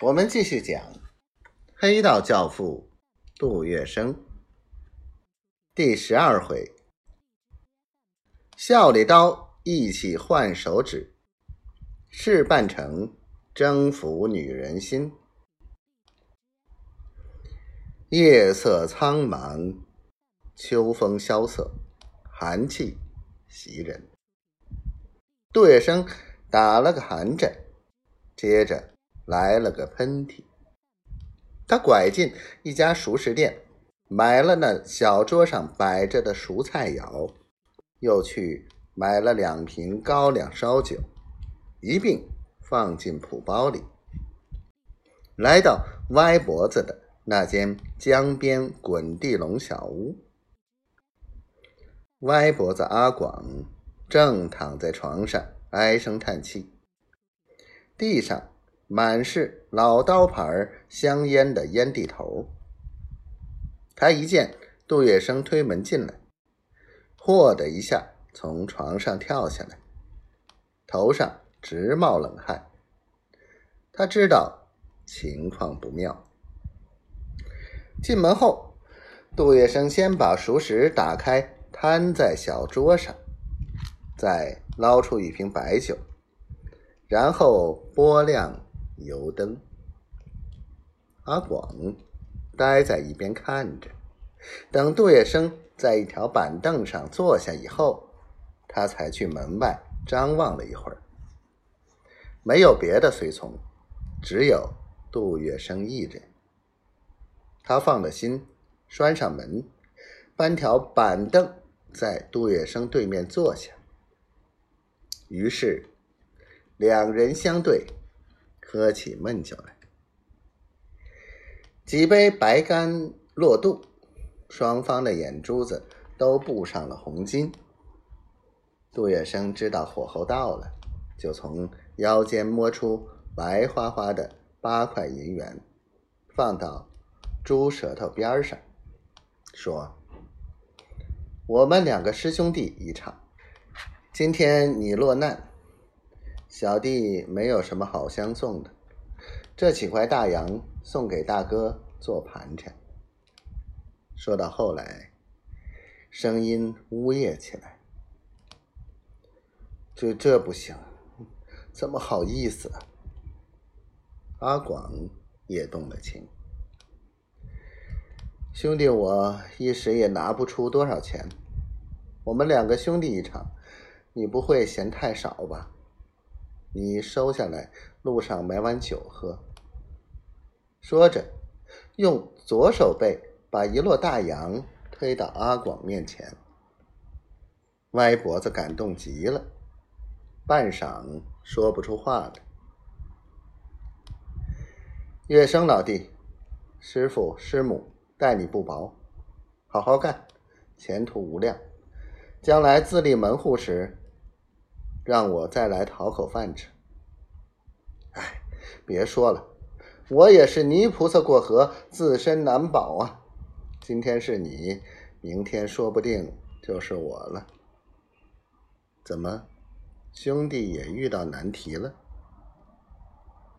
我们继续讲黑道教父杜月笙第十二回：笑里刀，一起换手指，事办成，征服女人心。夜色苍茫，秋风萧瑟，寒气袭人。杜月笙打了个寒战，接着来了个喷嚏。他拐进一家熟食店，买了那小桌上摆着的熟菜肴，又去买了两瓶高粱烧酒，一并放进普包里，来到歪脖子的。那间江边滚地龙小屋，歪脖子阿广正躺在床上唉声叹气，地上满是老刀牌香烟的烟蒂头。他一见杜月笙推门进来，嚯的一下从床上跳下来，头上直冒冷汗。他知道情况不妙。进门后，杜月笙先把熟食打开，摊在小桌上，再捞出一瓶白酒，然后拨亮油灯。阿广待在一边看着，等杜月笙在一条板凳上坐下以后，他才去门外张望了一会儿。没有别的随从，只有杜月笙一人。他放了心，拴上门，搬条板凳在杜月笙对面坐下。于是，两人相对，喝起闷酒来。几杯白干落肚，双方的眼珠子都布上了红巾。杜月笙知道火候到了，就从腰间摸出白花花的八块银元，放到。猪舌头边上，说：“我们两个师兄弟一场，今天你落难，小弟没有什么好相送的，这几块大洋送给大哥做盘缠。”说到后来，声音呜咽起来：“这这不行，怎么好意思啊？”阿广也动了情。兄弟，我一时也拿不出多少钱。我们两个兄弟一场，你不会嫌太少吧？你收下来，路上买碗酒喝。说着，用左手背把一摞大洋推到阿广面前。歪脖子感动极了，半晌说不出话来。月生老弟，师傅师母。待你不薄，好好干，前途无量。将来自立门户时，让我再来讨口饭吃。哎，别说了，我也是泥菩萨过河，自身难保啊。今天是你，明天说不定就是我了。怎么，兄弟也遇到难题了？